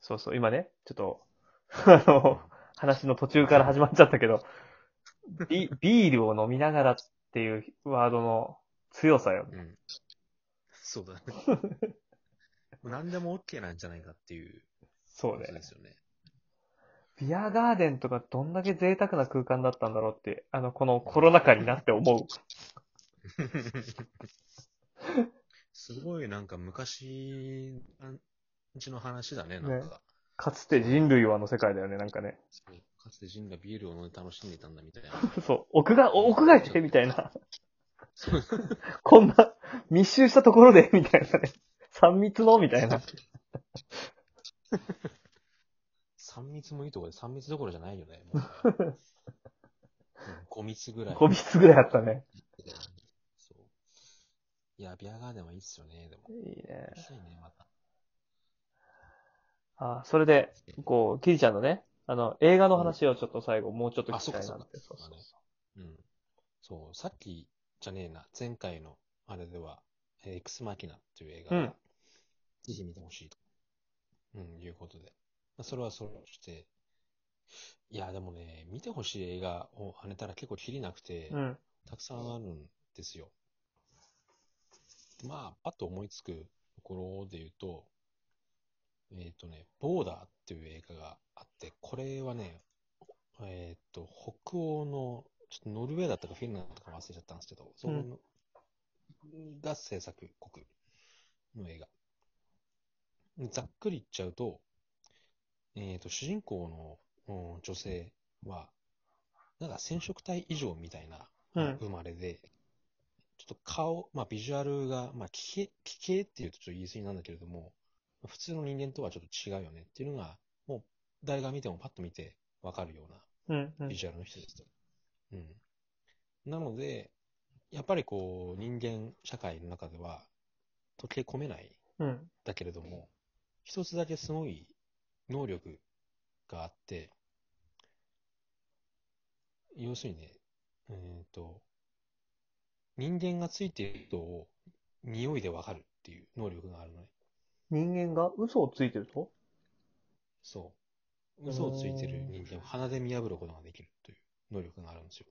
そうそう、今ね、ちょっと、あの、話の途中から始まっちゃったけど、ビビールを飲みながらっていうワードの強さよ。うん。そうだね。何でも OK なんじゃないかっていうそうねことで。すよね。ビアガーデンとかどんだけ贅沢な空間だったんだろうって、あの、このコロナ禍になって思う。すごいなんか昔感じの話だね、なんか。かつて人類はの世界だよね、なんかね。かつて人がビールを飲んで楽しんでいたんだみたいな。そう、屋外、お屋外でみたいな。こんな密集したところでみたいなね。3密のみたいな。3密もいいところで3密どころじゃないよね。もうねうん、5密ぐらい。5密ぐらいあったね。そう。いや、ビアガーデンはいいっすよね、でも。いいねいね、また。あ、それで、こう、キリちゃんのね、あの、映画の話をちょっと最後、もうちょっと聞きたいなって。あそかそううそうそうん。そう、さっきじゃねえな、前回のあれでは、えーエクスマキナっていう映画が、うんぜひ見てほしいと、うん、いうことで。まあそれはそれとして、いや、でもね、見てほしい映画を跳ねたら結構きりなくて、う。うん。たくさんあるんですよ。まあ、パッと思いつくところで言うと、えっ、とね、ボーダーっていう映画があって、これはね、えっ、と、北欧の、ちょっとノルウェーだったかフィンランドだったか忘れちゃったんですけど、そこの、が制作国の映画。ざっくり言っちゃうと、えっ、と、主人公の、うん女性は、なんか染色体異常みたいなうん生まれで、ちょっと顔、まあビジュアルが、まあ奇形、奇形っていうとちょっと言い過ぎなんだけれども、普通の人間とはちょっと違うよねっていうのが、もう誰が見てもパッと見てわかるよううん。うなんビジュアルの人ですと。うん。なので、やっぱりこう人間社会の中では溶け込めないうん。だけれども、一つだけすごい能力があって、要するにね、えっ、と、人間がついている人を匂いでわかるっていう能力があるのね。人間が嘘をついてると？そう。嘘をついてる人間を鼻で見破ることができるという能力があるんですよ。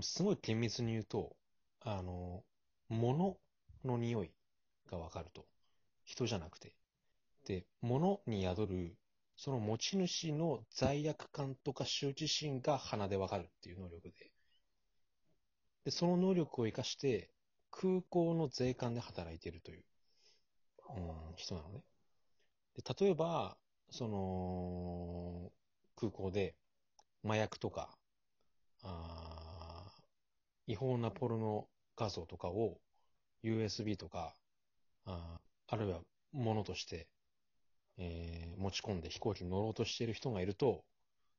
すごい厳密に言うと、あの、物の匂いがわかると。人じゃなくて。で、物に宿る、その持ち主の罪悪感とか羞恥心が鼻でわかるっていう能力で。で、その能力を活かして、空港の税関で働いてるという、うん、人なのね。で、例えば、その、空港で麻薬とか、あ違法なポルノ画像とかを USB とか、ああるいは物として、えー持ち込んで飛行機に乗ろうとしている人がいると、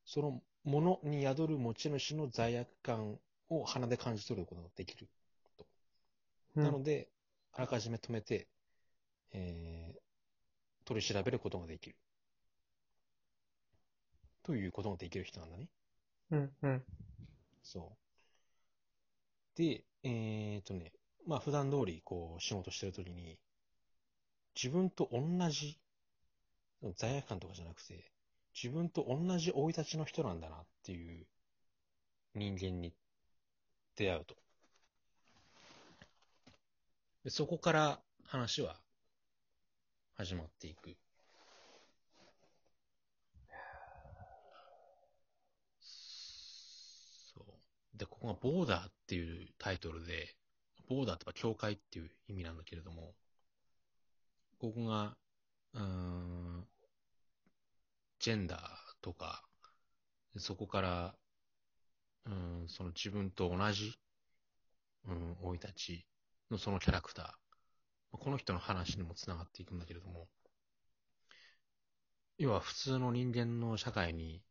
その物に宿る持ち主の罪悪感を鼻で感じ取ることができる。なので、あらかじめ止めて、えー取り調べることができる。ということができる人なんだね。うん。うん。そう。で、えーとね、まあ普段通りこう仕事してるときに、自分と同じ、罪悪感とかじゃなくて、自分と同じ生い立ちの人なんだなっていう人間に出会うと。でそこから話は始まっていく。そう。で、ここがボーダーっていうタイトルで、ボーダーってば境界っていう意味なんだけれども、ここが、うん、ジェンダーとか、そこから、うん、その自分と同じ、うん、生い立ちのそのキャラクター、この人の話にもつながっていくんだけれども、要は普通の人間の社会に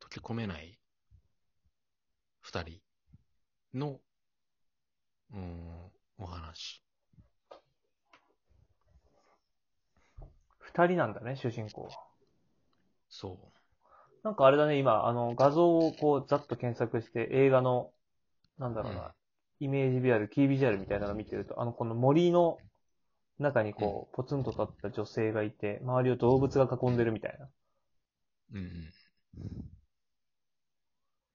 溶け込めない二人の、うん、お話。二人なんだね、主人公は。そなんかあれだね、今、あの、画像をこう、ざっと検索して、映画の、なんだう。ろうな、イメージビジュアル、キービジュアルみたいなの見てると、あの、この森の中にこう、ポツンと立った女性がいて、周りを動物が囲んでるみたいな。うんうん。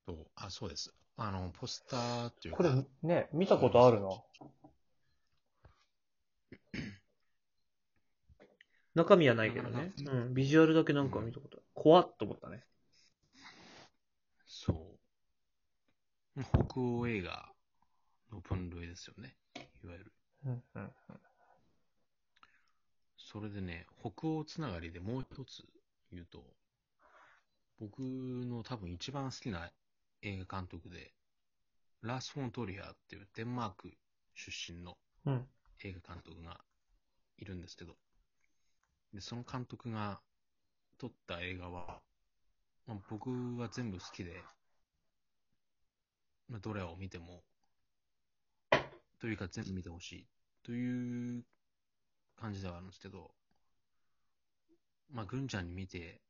そう、あ、そうです。あの、ポスターっていうか、これね、見たことあるな。中身はないけどね。なうん、ビジュアルだけなんか見たことある。怖っと思ったね。そう。北欧映画の分類ですよね。いわゆる。それでね、北欧つながりでもう一つ言うと、僕の多分一番好きな映画監督で、ラス・フォン・トリアっていうデンマーク出身の。映画監督がいるんですけど、でその監督が撮った映画は、まあ、僕は全部好きで、まあ、どれを見ても、というか全部見てほしいという感じではあるんですけど、まあ、ぐんちゃんに見て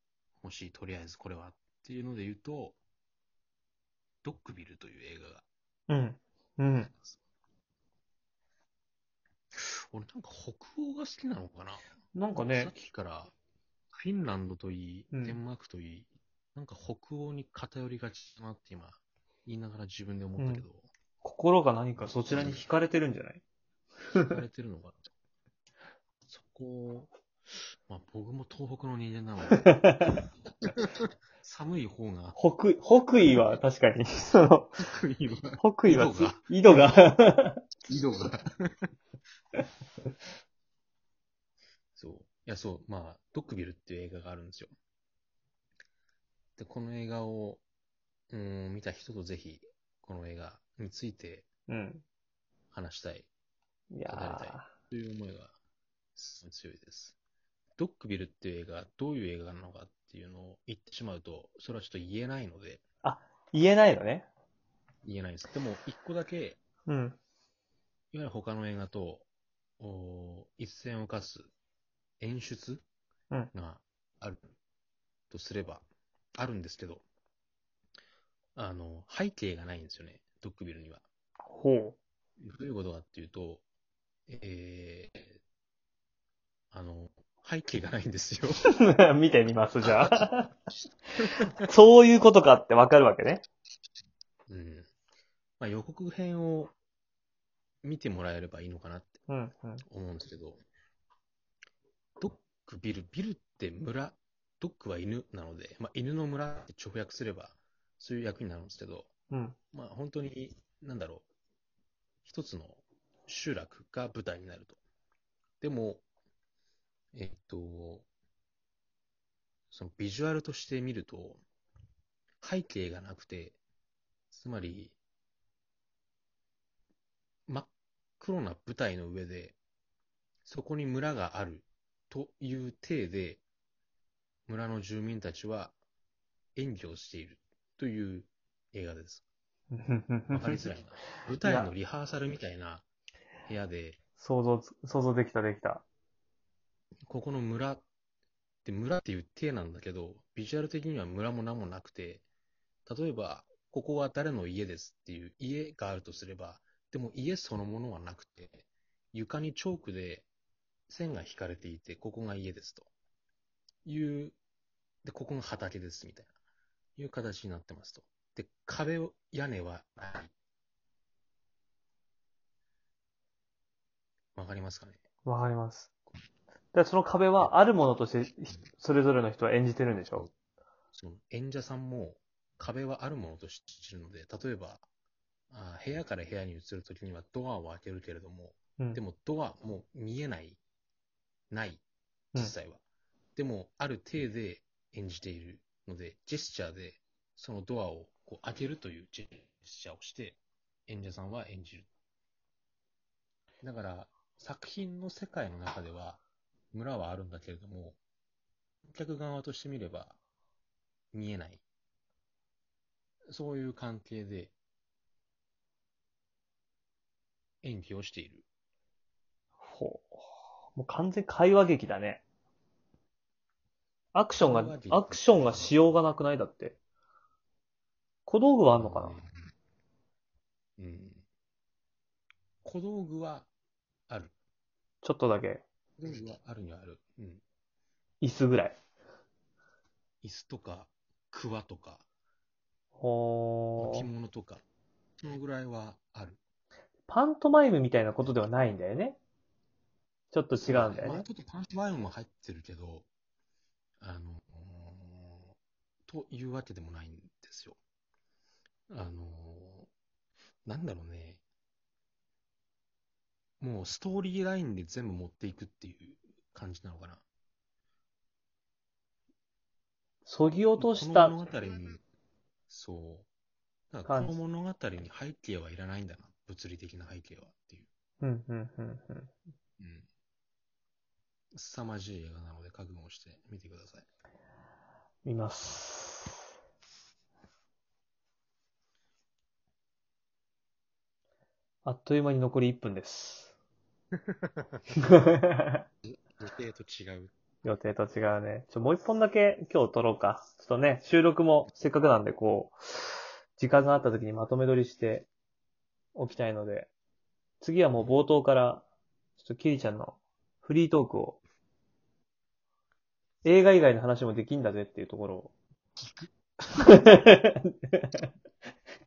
ほしい、とりあえずこれはっていうので言うと、ドッグビルという映画がうん。うん。俺なんか北欧が好きなのかな？さっなんかね、きから、フィンランドといい、うんデンマークといい、なんか北欧に偏りがちだなって今、言いながら自分で思ったけど、心が何かそちらに惹かれてるんじゃない？惹かれてるのかな？そこ、まあ僕も東北の人間なので、寒い方が、北、北緯は確かに、その、北緯は、北緯はつ緯緯度が、緯度が。そう。いや、そう、まあ、ドッグビルっていう映画があるんですよ。で、この映画を、うーん、見た人とぜひ、この映画についてうん。話したいいや語りたいー、という思いが、すごい強いです。ドッグビルっていう映画、どういう映画なのかっていうのを言ってしまうと、それはちょっと言えないので、言えないのね。言えないです。でも、一個だけ、うん。いわゆる他の映画と、お一線を画す演出うんがあるとすれば、あるんですけど、あの、背景がないんですよね、ドッグビルには。ほどういうことかっていうと、えー、あの、背景がないんですよ。う。見てみます、じゃあ。そういうことかってわかるわけね。うん。まあ、予告編を見てもらえればいいのかなってうん、うん。思うんですけど、ドッグビル、ビルって村、ドッグは犬なので、まあ、犬の村って直訳すれば、そういう役になるんですけど、うん。まあ、本当に、なんだろう、一つの集落が舞台になると。でも、えっと、そのビジュアルとして見ると、背景がなくて、つまり、真っ黒な舞台の上で、そこに村があるという体で、村の住民たちは演技をしているという映画です。わかりづらいな。舞台のリハーサルみたいな部屋で、想像つ、想像できた、できた。ここの村って村っていう体なんだけど、ビジュアル的には村も何もなくて、例えば、ここは誰の家ですっていう家があるとすれば、でも家そのものはなくて、床にチョークで線が引かれていて、ここが家ですと。いう、で、ここが畑ですみたいな、いう形になってますと。で、壁を、屋根はない。わかりますかね？わかります。で、その壁はあるものとして、ひそれぞれの人は演じてるんでしょ？その演者さんも壁はあるものとして知るので、例えば、あ部屋から部屋に移るときにはドアを開けるけれども、うん。でもドアもう見えない、ない、実際は。でも、ある体で演じているので、ジェスチャーでそのドアをこう開けるというジェスチャーをして、演者さんは演じる。だから、作品の世界の中では、村はあるんだけれども、お客側としてみれば、見えない。そういう関係で、演技をしている。ほう。もう完全会話劇だね。アクションがアクションがしようがなくない？だって。小道具はあんのかな？うん。小道具はある。ちょっとだけ。あるにはある。うん。椅子ぐらい。椅子とか、クワとか、着ほー。物とか、そのぐらいはある。パントマイムみたいなことではないんだよね。ちょっと違うんだよね。まあちょっとパンチマイムも入ってるけど、あの、というわけでもないんですよ。あの、なんだろうね。もうストーリーラインで全部持っていくっていう感じなのかな。そぎ落としたこの物語に、そう。だからこの物語に背景はいらないんだな。物理的な背景はっていう。うん、うん、うん、うん。うん。凄まじい映画なので覚悟して見てください。見ます。あっという間に残り1分です。予定と違う。予定と違うね。ちょ、もう一本だけ今日撮ろうか。ちょっとね、収録もせっかくなんで、こう、時間があった時にまとめ撮りしておきたいので、次はもう冒頭から、ちょっとキリちゃんのフリートークを、映画以外の話もできんだぜっていうところを。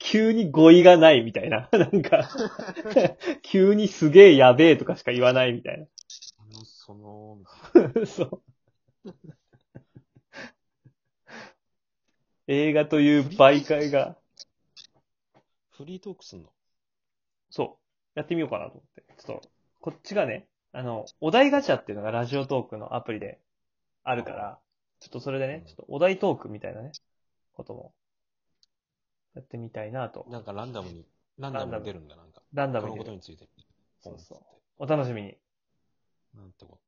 急に語彙がないみたいな。なんか、急にすげえやべえとかしか言わないみたいな。その、そう。映画という媒介が、なフリートークすんの？そう、やってみようかなと思って。ちょっと、こっちがね、あの、お題ガチャっていうのがラジオトークのアプリであるから、ちょっとそれでね、ちょっとお題トークみたいなね、ことも、やってみたいなと。なんかランダムに、ランダムに出るんだ、なんか。このランダムにね。ことについて。そうそうお楽しみに。なんてこ